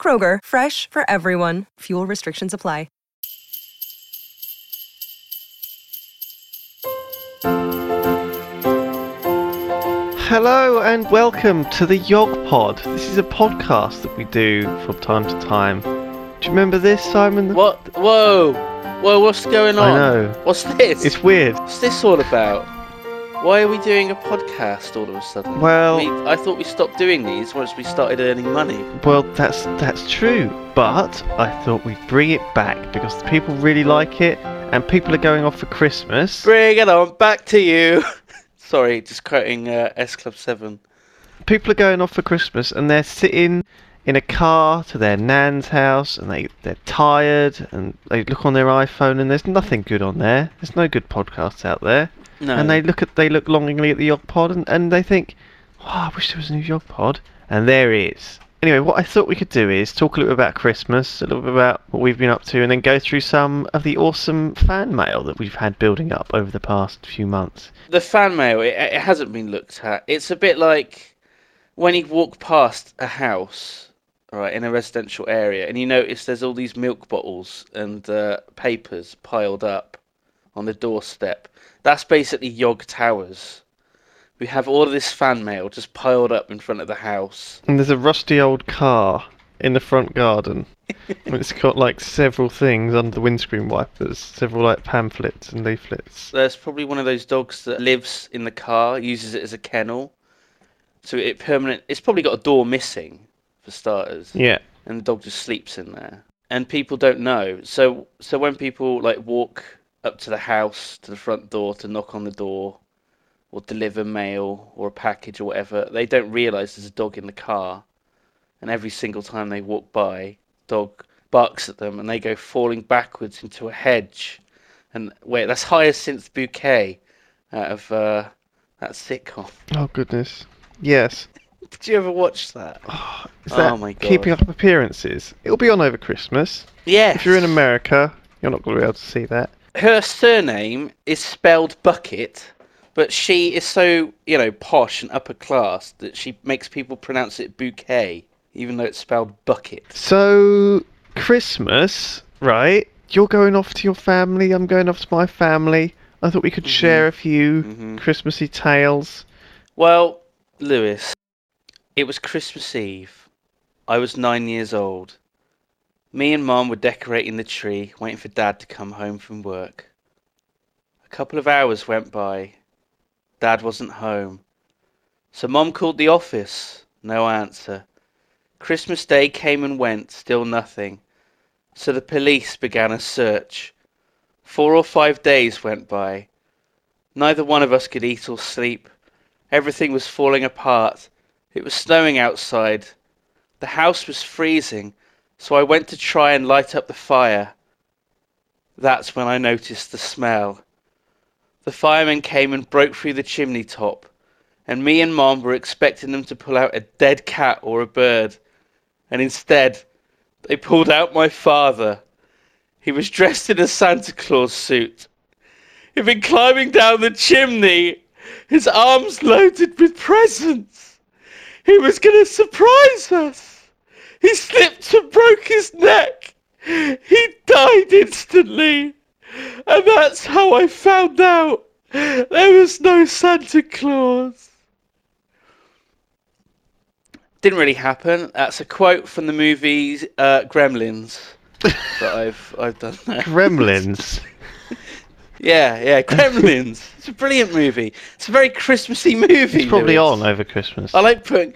Kroger, fresh for everyone. Fuel restrictions apply. Hello and welcome to the Yog Pod. This is a podcast that we do from time to time. Do you remember this, Simon? What? Whoa! Whoa, what's going on? I know. What's this? It's weird. What's this all about? Why are we doing a podcast all of a sudden? Well- we, I thought we stopped doing these once we started earning money. Well, that's that's true, but I thought we'd bring it back because the people really like it, and people are going off for Christmas. Bring it on, back to you. Sorry, just quoting uh, S Club 7. People are going off for Christmas, and they're sitting in a car to their nan's house, and they they're tired, and they look on their iPhone, and there's nothing good on there. There's no good podcasts out there. No. and they look at they look longingly at the Yog Pod and, and they think, oh, I wish there was a new Yog Pod. And there is. Anyway, what I thought we could do is talk a little bit about Christmas, a little bit about what we've been up to, and then go through some of the awesome fan mail that we've had building up over the past few months. The fan mail, it, it hasn't been looked at. It's a bit like when you walk past a house, right, in a residential area, and you notice there's all these milk bottles and uh, papers piled up on the doorstep. That's basically Yog Towers. We have all of this fan mail just piled up in front of the house. And there's a rusty old car in the front garden. and it's got like several things under the windscreen wipers, several like pamphlets and leaflets. There's probably one of those dogs that lives in the car, uses it as a kennel. So it permanent. It's probably got a door missing, for starters. Yeah. and the dog just sleeps in there. And people don't know. So so when people like walk up to the house to the front door to knock on the door or deliver mail or a package or whatever, they don't realize there's a dog in the car. And every single time they walk by, dog barks at them and they go falling backwards into a hedge. And wait, that's Hyacinth Bouquet out of uh, that sitcom. Oh goodness. Yes. Did you ever watch that? Is that Oh my God. keeping up appearances? It'll be on over Christmas. Yes. If you're in America, you're not going to be able to see that. Her surname is spelled Bucket, but she is so, you know, posh and upper class that she makes people pronounce it bouquet, even though it's spelled bucket. So, Christmas, right? You're going off to your family, I'm going off to my family. I thought we could share a few Mhm. Christmassy tales. Well, Lewis, it was Christmas Eve. I was nine years old. Me and Mom were decorating the tree, waiting for Dad to come home from work. A couple of hours went by. Dad wasn't home. So Mom called the office. No answer. Christmas Day came and went, still nothing. So the police began a search. Four or five days went by. Neither one of us could eat or sleep. Everything was falling apart. It was snowing outside. The house was freezing, so I went to try and light up the fire. That's when I noticed the smell. The firemen came and broke through the chimney top, and me and Mom were expecting them to pull out a dead cat or a bird, and instead, they pulled out my father. He was dressed in a Santa Claus suit. He'd been climbing down the chimney, his arms loaded with presents. He was going to surprise us. He slipped and broke his neck. He died instantly. And that's how I found out there was no Santa Claus. Didn't really happen. That's a quote from the movie uh, Gremlins that I've I've done there. Gremlins. Yeah, yeah, Gremlins. it's a brilliant movie. It's a very Christmassy movie. It's probably Lewis. on over Christmas. I like putting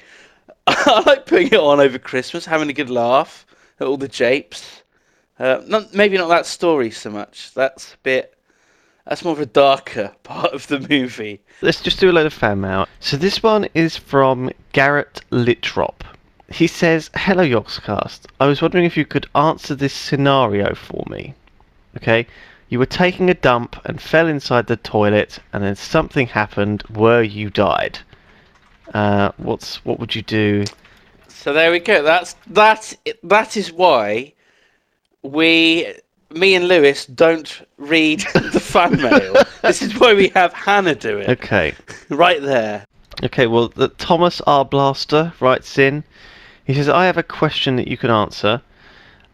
I like putting it on over Christmas, having a good laugh at all the japes. Uh, not maybe not that story so much. That's a bit. That's more of a darker part of the movie. Let's just do a load of fan mail. So this one is from Garrett Littrop. he says, "Hello, Yogscast. I was wondering if you could answer this scenario for me. Okay, you were taking a dump and fell inside the toilet, and then something happened where you died. Uh, what's what would you do? So there we go. That's that. That is why we, me and Lewis, don't read the fan mail. This is why we have Hannah do it. Okay, Right there. okay. Well, the, Thomas R. Blaster writes in. He says, "I have a question that you can answer."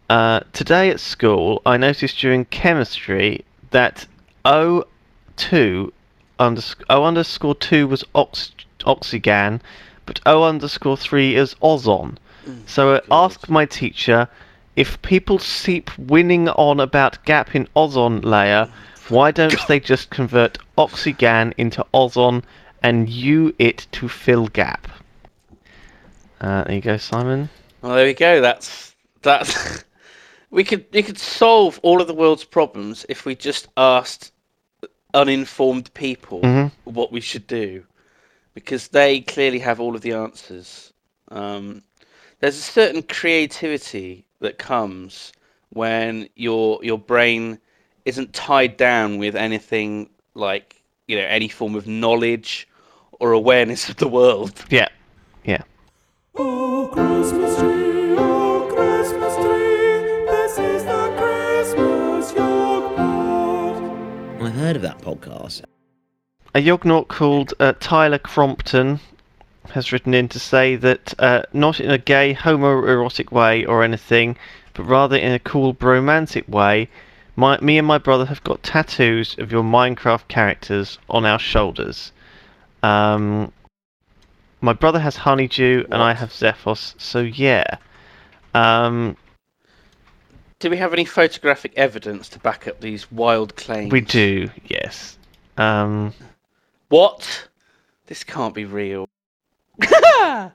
Uh, today at school, I noticed during chemistry that O2 underscore O underscore two was ox- oxygen, but O underscore three is ozone. So I asked my teacher if people keep winning on about gap in ozone layer, why don't they just convert oxygen into ozone and U it to fill gap? Uh, there you go, Simon. Well, there we go. That's that's. we could we could solve all of the world's problems if we just asked uninformed people Mhm. what we should do, because they clearly have all of the answers. Um, there's a certain creativity that comes when your your brain isn't tied down with anything like you know any form of knowledge or awareness of the world. Yeah, yeah. Oh, Christmas tree, oh, Christmas tree, this is the Christmas Yog pod. I've heard of that podcast. A Yognaut called uh, Tyler Crompton has written in to say that uh, not in a gay homoerotic way or anything, but rather in a cool bromantic way, my, me and my brother have got tattoos of your Minecraft characters on our shoulders. Um, my brother has Honeydew and I have Xephos, so yeah. Um, Do we have any photographic evidence to back up these wild claims? we do, yes. Um, What? This can't be real.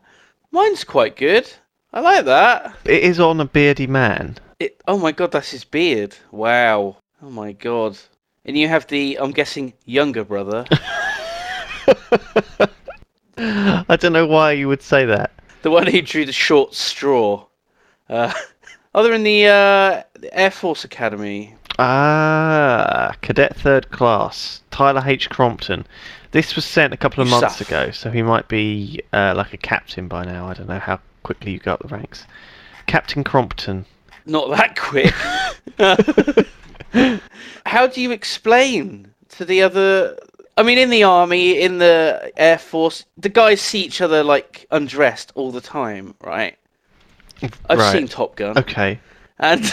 Mine's quite good. I like that. it is on a beardy man. It. Oh my god, that's his beard. Wow. Oh my god. And you have the, I'm guessing, younger brother, I don't know why you would say that. the one who drew the short straw. Uh, oh, they're in the, uh, the Air Force Academy. Ah, Cadet Third Class, Tyler H. Crompton. This was sent a couple of months Yusuf. ago, so he might be uh, like a captain by now. I don't know how quickly you got the ranks. Captain Crompton. Not that quick. How do you explain to the other? I mean, in the army, in the air force, the guys see each other like undressed all the time, right? I've Right. seen Top Gun, Okay. and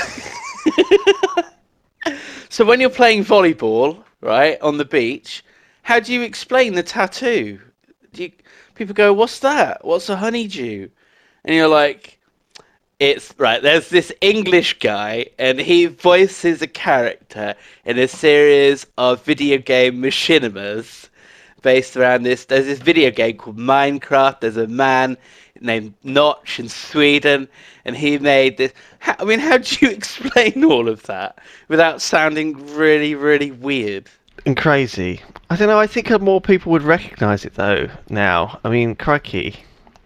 so when you're playing volleyball, right, on the beach, how do you explain the tattoo? You, people go, "What's that? What's a honeydew?" And you're like, it's right. There's this English guy, and he voices a character in a series of video game machinimas based around this. There's this video game called Minecraft. There's a man named Notch in Sweden, and he made this. How, I mean, how do you explain all of that without sounding really, really weird? And crazy. I don't know, I think more people would recognise it though now. I mean, crikey.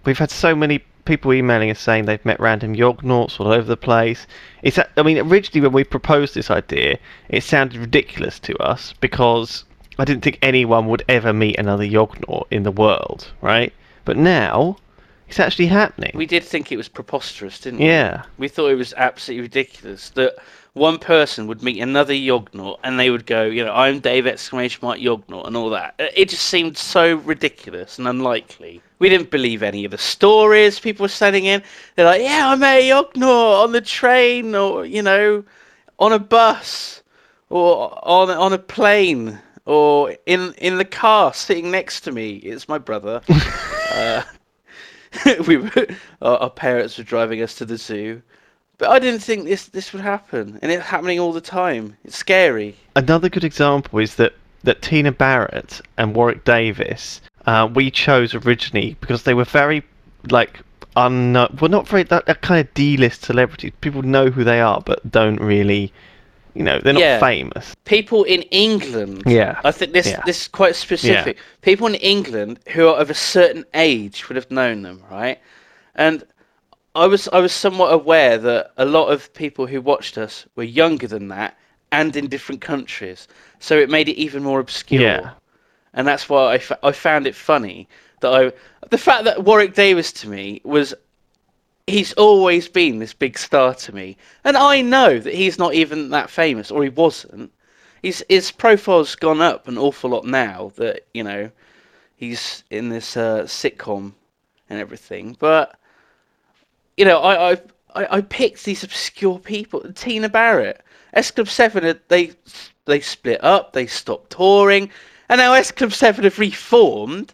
We've had so many people emailing us saying they've met random Yognauts all over the place. It's, I mean, originally when we proposed this idea, it sounded ridiculous to us because I didn't think anyone would ever meet another Yognaut in the world, right? But now, it's actually happening. We did think it was preposterous, didn't we? yeah. We thought it was absolutely ridiculous that one person would meet another Yognaut and they would go, you know, I'm Dave exclamation mark Yognaut and all that. Uh, It just seemed so ridiculous and unlikely. We didn't believe any of the stories people were sending in. They're like, yeah, I met a Yognaut on the train or, you know, on a bus or on, on a plane or in, in the car sitting next to me. It's my brother. uh, we were, our, our parents were driving us to the zoo. But I didn't think this this would happen, and it's happening all the time. It's scary. Another good example is that, that Tina Barrett and Warwick Davis uh, we chose originally because they were very like un well not very that, that kind of D-list celebrities. People know who they are, but don't really, you know, they're not Yeah. famous. People in England. Yeah. I think this Yeah. this is quite specific. People in England who are of a certain age would have known them, right? And I was I was somewhat aware that a lot of people who watched us were younger than that and in different countries, so it made it even more obscure. Yeah. And that's why I, fa- I found it funny that I the fact that Warwick Davis to me was he's always been this big star to me, and I know that he's not even that famous or he wasn't. His his profile's gone up an awful lot now that you know he's in this uh, sitcom and everything, but you know, I, I I picked these obscure people. Tina Barrett, S Club Seven, they they split up, they stopped touring, and now S Club Seven have reformed.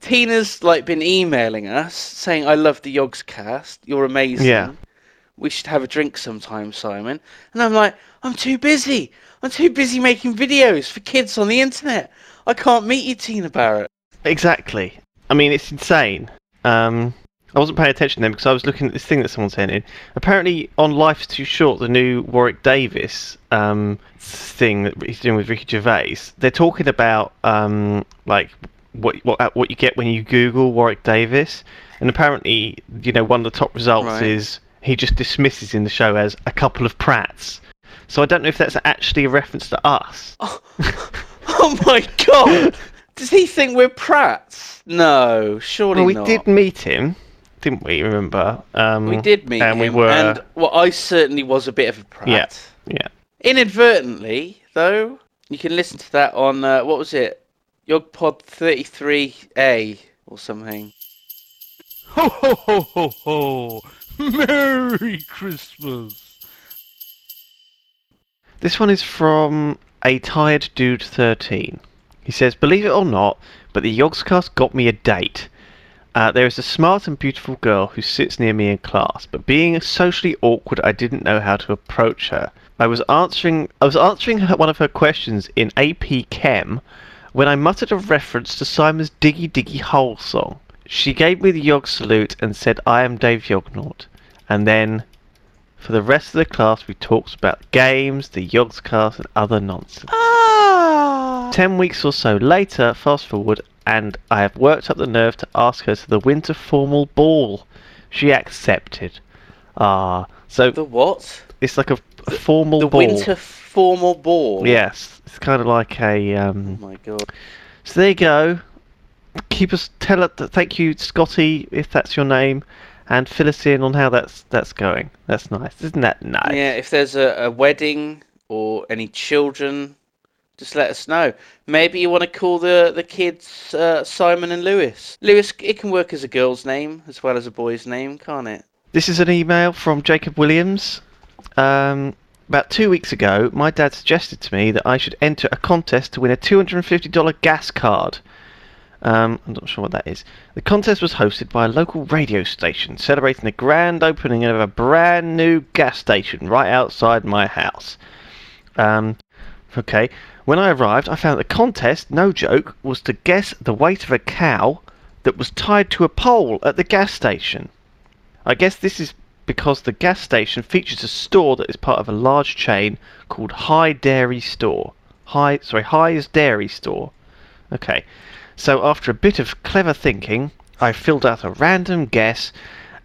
Tina's like been emailing us saying, "I love the Yogscast. You're amazing. Yeah. We should have a drink sometime, Simon." And I'm like, "I'm too busy. I'm too busy making videos for kids on the internet. I can't meet you, Tina Barrett." Exactly. I mean, it's insane. Um, I wasn't paying attention then because I was looking at this thing that someone sent in. Apparently, on Life's Too Short, the new Warwick Davis um, thing that he's doing with Ricky Gervais, they're talking about um, like what what uh, what you get when you Google Warwick Davis, and apparently, you know, one of the top results Right. is he just dismisses in the show as a couple of prats. So I don't know if that's actually a reference to us. Oh my god! Does he think we're prats? No, surely Well, we not. did meet him, didn't we? Remember? Um, We did meet and him, we were. and well, I certainly was a bit of a prat. Yeah. yeah. Inadvertently, though, you can listen to that on uh, what was it, Yogpod 33A or something. Ho ho ho ho ho! Merry Christmas! This one is from a tired dude 13. He says, "Believe it or not, but the Yogscast got me a date." Uh, there is a smart and beautiful girl who sits near me in class, but being socially awkward, I didn't know how to approach her. I was answering, I was answering her, one of her questions in AP Chem when I muttered a reference to Simon's Diggy Diggy Hole song. She gave me the Yog salute and said, "I am Dave Yognaut," and then for the rest of the class, we talked about games, the Yogscast, and other nonsense. Ah! Ten weeks or so later, fast forward, and I have worked up the nerve to ask her to the winter formal ball. She accepted. Ah, so The what? it's like a, formal The ball. winter formal ball. Yes, it's kind of like a. Oh Um, my god. so there you go. Keep us. Tell her. Thank you, Scotty, if that's your name, and fill us in on how that's that's going. That's nice, isn't that nice? Yeah, if there's a, a wedding or any children, just let us know. Maybe you want to call the the kids uh, Simon and Lewis. Lewis, it can work as a girl's name as well as a boy's name, can't it? This is an email from Jacob Williams. Um, about two weeks ago, my dad suggested to me that I should enter a contest to win a $250 gas card. Um, I'm not sure what that is. The contest was hosted by a local radio station celebrating the grand opening of a brand new gas station right outside my house. Um, okay, when I arrived, I found the contest, no joke, was to guess the weight of a cow that was tied to a pole at the gas station. I guess this is because the gas station features a store that is part of a large chain called High Dairy Store. High, sorry, High's Dairy Store. Okay, so after a bit of clever thinking, I filled out a random guess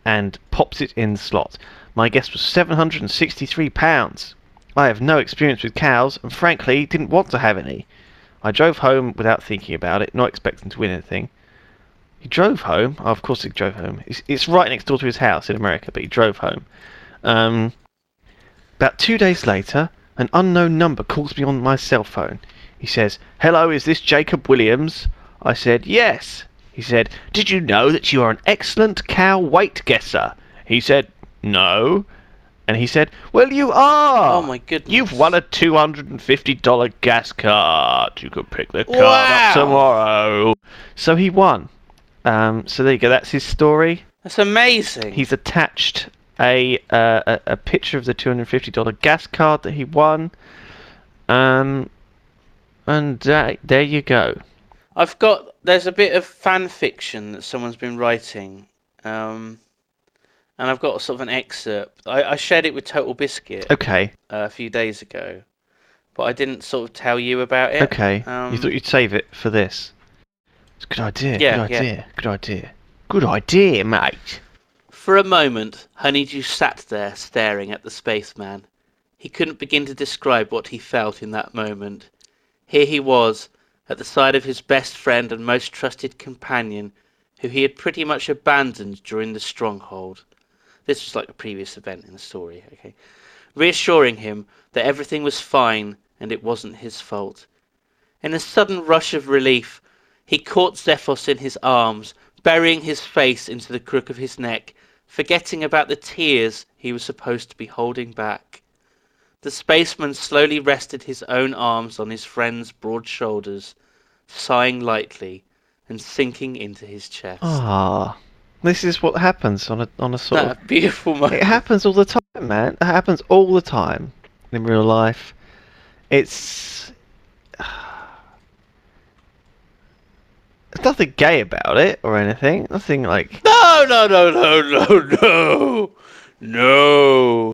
and popped it in the slot. My guess was £763. I have no experience with cows and frankly didn't want to have any. I drove home without thinking about it, not expecting to win anything. He drove home. Oh, of course, he drove home. It's, right next door to his house in America, but he drove home. Um, about two days later, an unknown number calls me on my cell phone. He says, Hello, is this Jacob Williams? I said, Yes. He said, Did you know that you are an excellent cow weight guesser? He said, No. And he said, Well, you are. Oh my goodness. You've won a $250 gas card. You could pick the card Wow. up tomorrow. So he won. Um, so there you go. That's his story. That's amazing. He's attached a uh, a, a picture of the two hundred fifty dollar gas card that he won. Um, and uh, there you go. I've got there's a bit of fan fiction that someone's been writing, um, and I've got sort of an excerpt. I, I shared it with TotalBiscuit Okay, uh, a few days ago, but I didn't sort of tell you about it. okay. Um, you thought you'd save it for this? It's a good idea. Yeah, good yeah. idea. Good idea. Good idea, mate. For a moment, Honeydew sat there staring at the spaceman. He couldn't begin to describe what he felt in that moment. Here he was, at the side of his best friend and most trusted companion, who he had pretty much abandoned during the stronghold. This was like a previous event in the story, okay? Reassuring him that everything was fine and it wasn't his fault. In a sudden rush of relief, he caught Xephos in his arms, burying his face into the crook of his neck, forgetting about the tears he was supposed to be holding back. The spaceman slowly rested his own arms on his friend's broad shoulders, sighing lightly and sinking into his chest. Ah, this is what happens on a on a sort That of. beautiful moment. It happens all the time, man. It happens all the time in real life. It's. There's nothing gay about it or anything. Nothing like. No, no, no, no, no, no, no.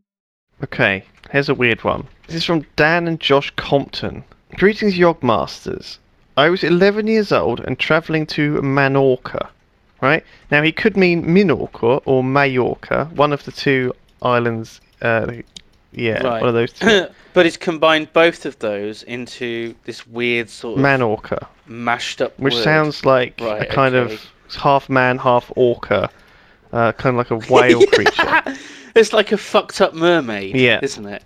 Okay, here's a weird one. This is from Dan and Josh Compton. Greetings, Yogmasters. I was 11 years old and travelling to Manorca. Right? Now, he could mean Minorca or Majorca, one of the two islands. Uh, yeah, Right. one of those two. but he's combined both of those into this weird sort of Manorca, mashed up which word. sounds like Right, a kind okay. of half man, half orca. Uh, kind of like a whale creature. It's like a fucked up mermaid, Yeah. isn't it?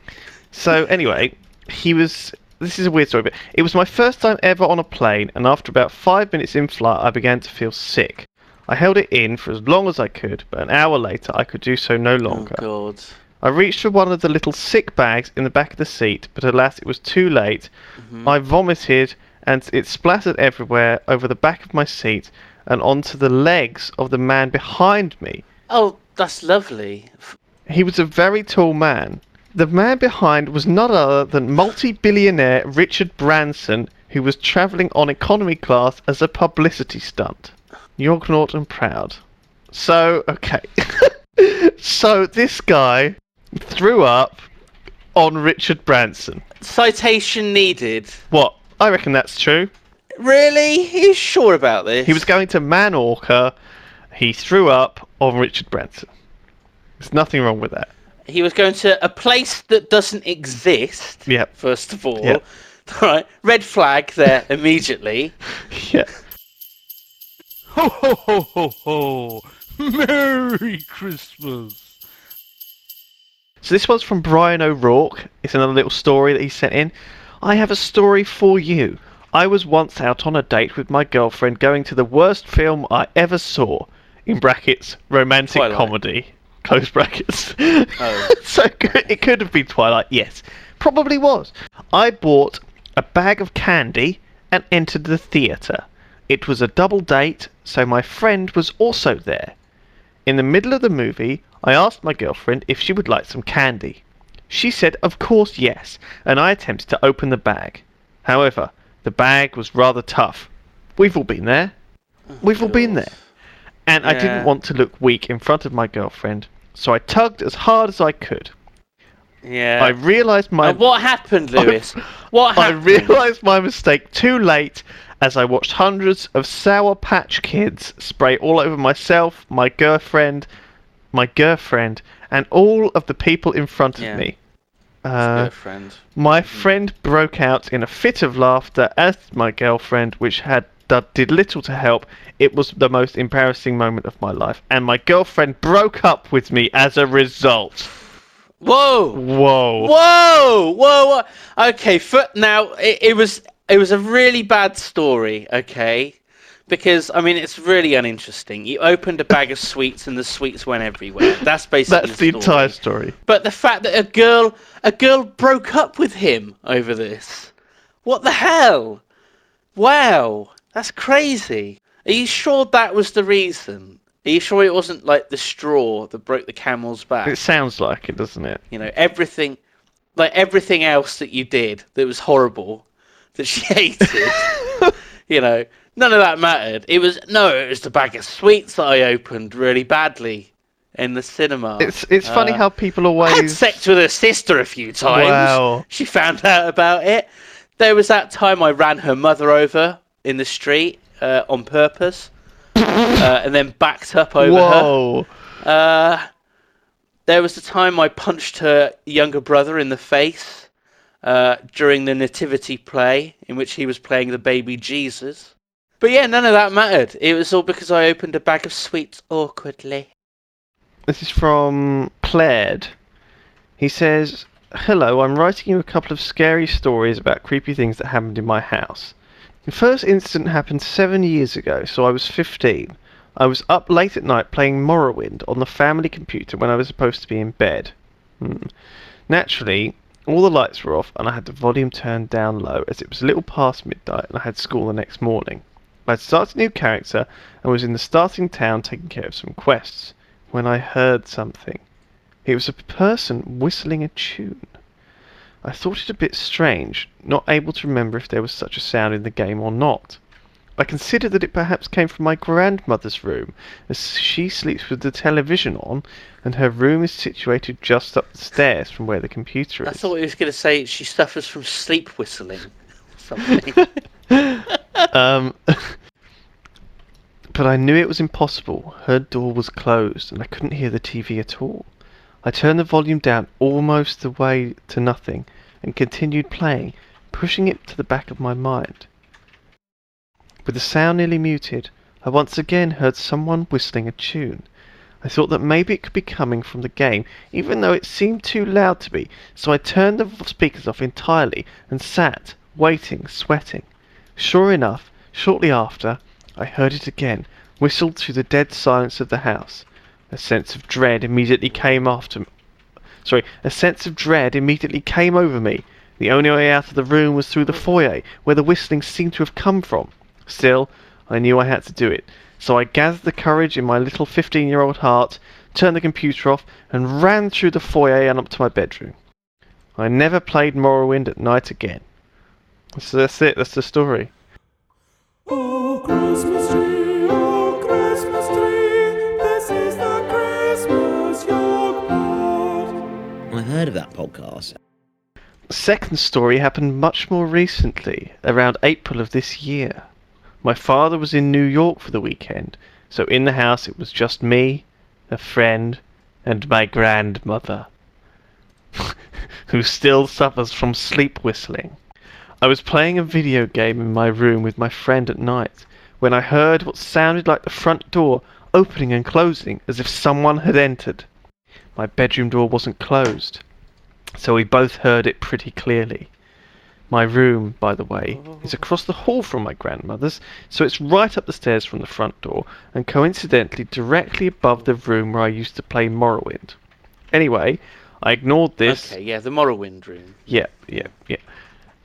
So anyway, he was. This is a weird story, but it was my first time ever on a plane, and after about five minutes in flight, I began to feel sick. I held it in for as long as I could, but an hour later, I could do so no longer. Oh god. I reached for one of the little sick bags in the back of the seat, but alas, it was too late. Mm-hmm. I vomited, and it splattered everywhere over the back of my seat and onto the legs of the man behind me. Oh, that's lovely. He was a very tall man. The man behind was none other than multi-billionaire Richard Branson, who was travelling on economy class as a publicity stunt. Yognaut and proud. So, okay. so this guy threw up on Richard Branson. Citation needed. What? I reckon that's true. Really? You sure about this? He was going to Manorca. He threw up on Richard Branson. There's nothing wrong with that. He was going to a place that doesn't exist. Yep. First of all. Yep. Right. Red flag there immediately. Yeah. Ho ho ho ho ho! Merry Christmas! So this one's from Brian O'Rourke. It's another little story that he sent in. I have a story for you. I was once out on a date with my girlfriend going to the worst film I ever saw. In brackets, romantic Twilight. comedy. Close brackets. Oh. so it could- it could have been Twilight, yes. Probably was. I bought a bag of candy and entered the theatre. It was a double date, so my friend was also there. In the middle of the movie, I asked my girlfriend if she would like some candy. She said, of course, yes, and I attempted to open the bag. However, the bag was rather tough. We've all been there. We've all been there. And I didn't want to look weak in front of my girlfriend, so I tugged as hard as I could. Yeah. I realised my And what happened, Lewis? What I happened? realised my mistake too late as I watched hundreds of Sour Patch Kids spray all over myself, my girlfriend, my girlfriend, and all of the people in front of Yeah. me. Uh, Girlfriend. my friend broke out in a fit of laughter, as did my girlfriend, which had did little to help. It was the most embarrassing moment of my life, and my girlfriend broke up with me as a result. Whoa! Whoa! Whoa! Whoa! whoa. Okay, for, now it, it was it was a really bad story. Okay, because I mean it's really uninteresting. You opened a bag of sweets and the sweets went everywhere. That's basically That's the story. entire story. But the fact that a girl a girl broke up with him over this. What the hell? Wow, that's crazy. Are you sure that was the reason? Are you sure it wasn't like the straw that broke the camel's back? It sounds like it, doesn't it? you know everything like everything else that you did that was horrible that she hated. You know none of that mattered. It was no it was the bag of sweets that i opened really badly in the cinema. It's it's funny Uh, how people I had sex with her sister a few times. Wow. she found out about it. There was that time i ran her mother over in the street uh, on purpose uh, and then backed up over her. Whoa! Uh, there was the time I punched her younger brother in the face uh, during the nativity play in which he was playing the baby Jesus. But yeah, none of that mattered. It was all because I opened a bag of sweets awkwardly. This is from Plaid. He says, Hello, I'm writing you a couple of scary stories about creepy things that happened in my house. The first incident happened seven years ago, so I was 15. I was up late at night playing Morrowind on the family computer when I was supposed to be in bed. Hmm. Naturally, all the lights were off and I had the volume turned down low as it was a little past midnight and I had school the next morning. I had started a new character and was in the starting town taking care of some quests when I heard something. It was a person whistling a tune. I thought it a bit strange, not able to remember if there was such a sound in the game or not. I considered that it perhaps came from my grandmother's room, as she sleeps with the television on, and her room is situated just up the stairs from where the computer is. I thought he was going to say she suffers from sleep whistling. Something. Um, but I knew it was impossible. Her door was closed, and I couldn't hear the TV at all. I turned the volume down almost the way to nothing, and continued playing, pushing it to the back of my mind. With the sound nearly muted, I once again heard someone whistling a tune. I thought that maybe it could be coming from the game, even though it seemed too loud to be, so I turned the speakers off entirely and sat, waiting, sweating. Sure enough, shortly after, I heard it again, whistled through the dead silence of the house. A sense of dread immediately came after me. Sorry, a sense of dread immediately came over me. The only way out of the room was through the foyer, where the whistling seemed to have come from. Still, I knew I had to do it, so I gathered the courage in my little 15 year old heart, turned the computer off, and ran through the foyer and up to my bedroom. I never played Morrowind at night again. So that's it, that's the story. Oh, Christmas tree, oh, Christmas tree, this is the Christmas Yog pod. I've heard of that podcast. second story happened much more recently, around April of this year. My father was in New York for the weekend, so in the house it was just me, a friend, and my grandmother, who still suffers from sleep whistling. I was playing a video game in my room with my friend at night when I heard what sounded like the front door opening and closing as if someone had entered. My bedroom door wasn't closed so we both heard it pretty clearly. My room, by the way, oh. is across the hall from my grandmother's, so it's right up the stairs from the front door, and coincidentally directly above the room where I used to play Morrowind. Anyway, I ignored this. okay, yeah, the Morrowind room. Yeah, yeah, yeah.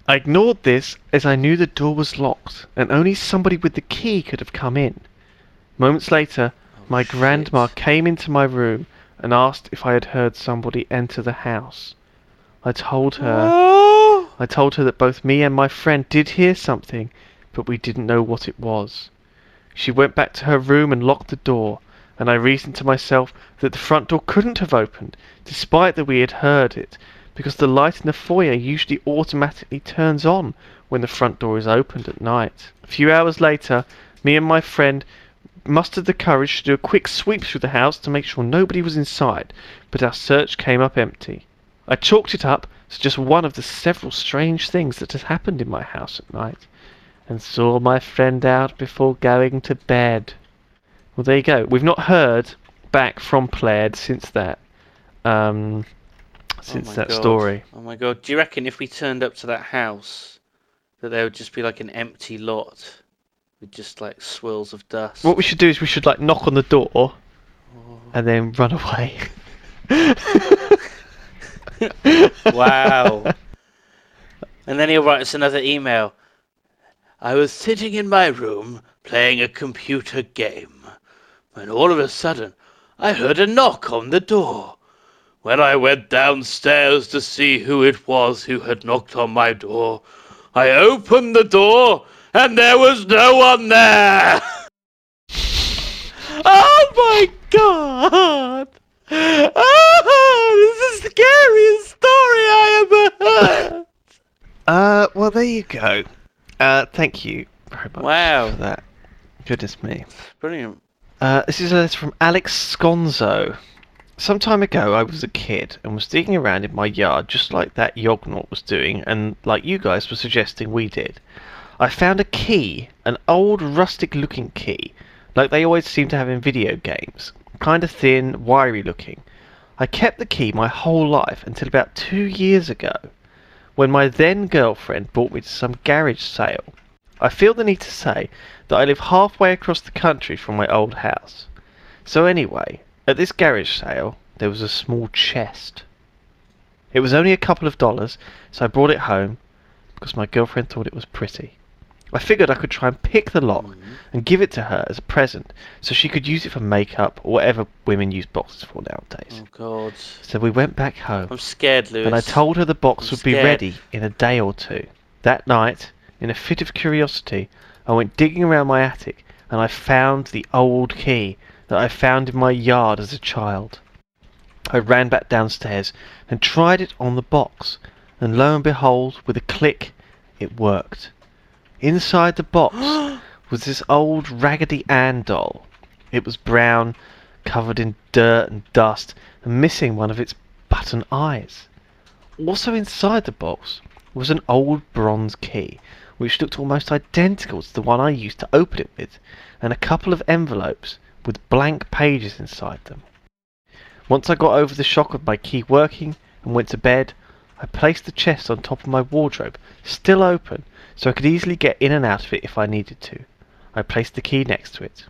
I ignored this as I knew the door was locked, and only somebody with the key could have come in. Moments later, oh, my shit. grandma came into my room and asked if I had heard somebody enter the house. I told her I told her that both me and my friend did hear something, but we didn't know what it was. She went back to her room and locked the door, and I reasoned to myself that the front door couldn't have opened, despite that we had heard it, because the light in the foyer usually automatically turns on when the front door is opened at night. A few hours later, me and my friend mustered the courage to do a quick sweep through the house to make sure nobody was inside, but our search came up empty. I chalked it up as just one of the several strange things that had happened in my house at night, and saw my friend out before going to bed. Well, there you go. We've not heard back from Plaid since that. Um, since oh that God. story. Oh my god. Do you reckon if we turned up to that house, that there would just be like an empty lot with just like swirls of dust? What we should do is we should like knock on the door and then run away. Wow. and then he writes another email. I was sitting in my room playing a computer game when all of a sudden I heard a knock on the door. When I went downstairs to see who it was who had knocked on my door, I opened the door and there was no one there. oh my god! Oh, scariest story I ever heard. Uh, well, there you go. Uh, thank you very much Wow. for that. Goodness me. Brilliant. Uh, this is a letter from Alex Sconzo. Some time ago, I was a kid and was digging around in my yard just like that Yognaut was doing, and like you guys were suggesting we did. I found a key, an old rustic looking key, like they always seem to have in video games. Kind of thin, wiry looking. I kept the key my whole life until about two years ago, when my then girlfriend brought me to some garage sale. I feel the need to say that I live halfway across the country from my old house. So anyway, at this garage sale, there was a small chest. It was only a couple of dollars, so I brought it home because my girlfriend thought it was pretty. I figured I could try and pick the lock mm-hmm. and give it to her as a present so she could use it for makeup or whatever women use boxes for nowadays. Oh God. So we went back home I'm scared, Lewis. and I told her the box I'm would be ready in a day or two. That night, in a fit of curiosity, I went digging around my attic and I found the old key that I found in my yard as a child. I ran back downstairs and tried it on the box, and lo and behold, with a click, it worked. Inside the box was this old Raggedy Ann doll. It was brown, covered in dirt and dust, and missing one of its button eyes. Also inside the box was an old bronze key, which looked almost identical to the one I used to open it with, and a couple of envelopes with blank pages inside them. Once I got over the shock of my key working and went to bed, I placed the chest on top of my wardrobe, still open, so I could easily get in and out of it if I needed to. I placed the key next to it.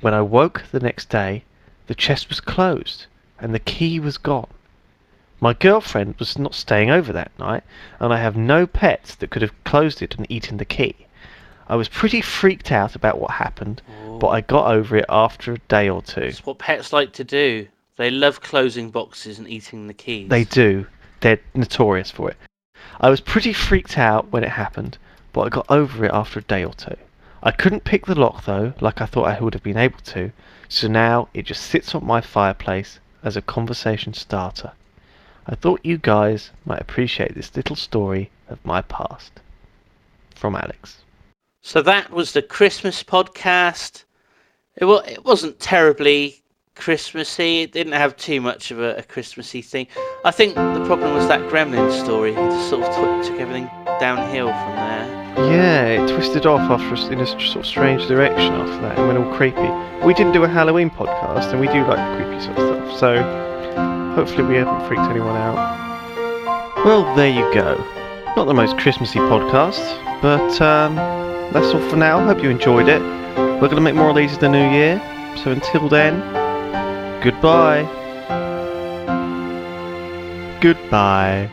When I woke the next day, the chest was closed and the key was gone. My girlfriend was not staying over that night, and I have no pets that could have closed it and eaten the key. I was pretty freaked out about what happened, but I got over it after a day or two. It's what pets like to do. They love closing boxes and eating the keys. They do. They're notorious for it. I was pretty freaked out when it happened, but I got over it after a day or two. I couldn't pick the lock though, like I thought I would have been able to, so now it just sits on my fireplace as a conversation starter. I thought you guys might appreciate this little story of my past. From Alex. So that was the Christmas podcast. It was it wasn't terribly Christmassy. It didn't have too much of a, a Christmassy thing. I think the problem was that Gremlin story. It just sort of took, took everything downhill from there. Yeah, it twisted off after in a sort of strange direction after that and went all creepy. We didn't do a Halloween podcast and we do like creepy sort of stuff, so hopefully we haven't freaked anyone out. Well, there you go. Not the most Christmassy podcast, but um, that's all for now. Hope you enjoyed it. We're going to make more of these in the new year, so until then, goodbye. Goodbye.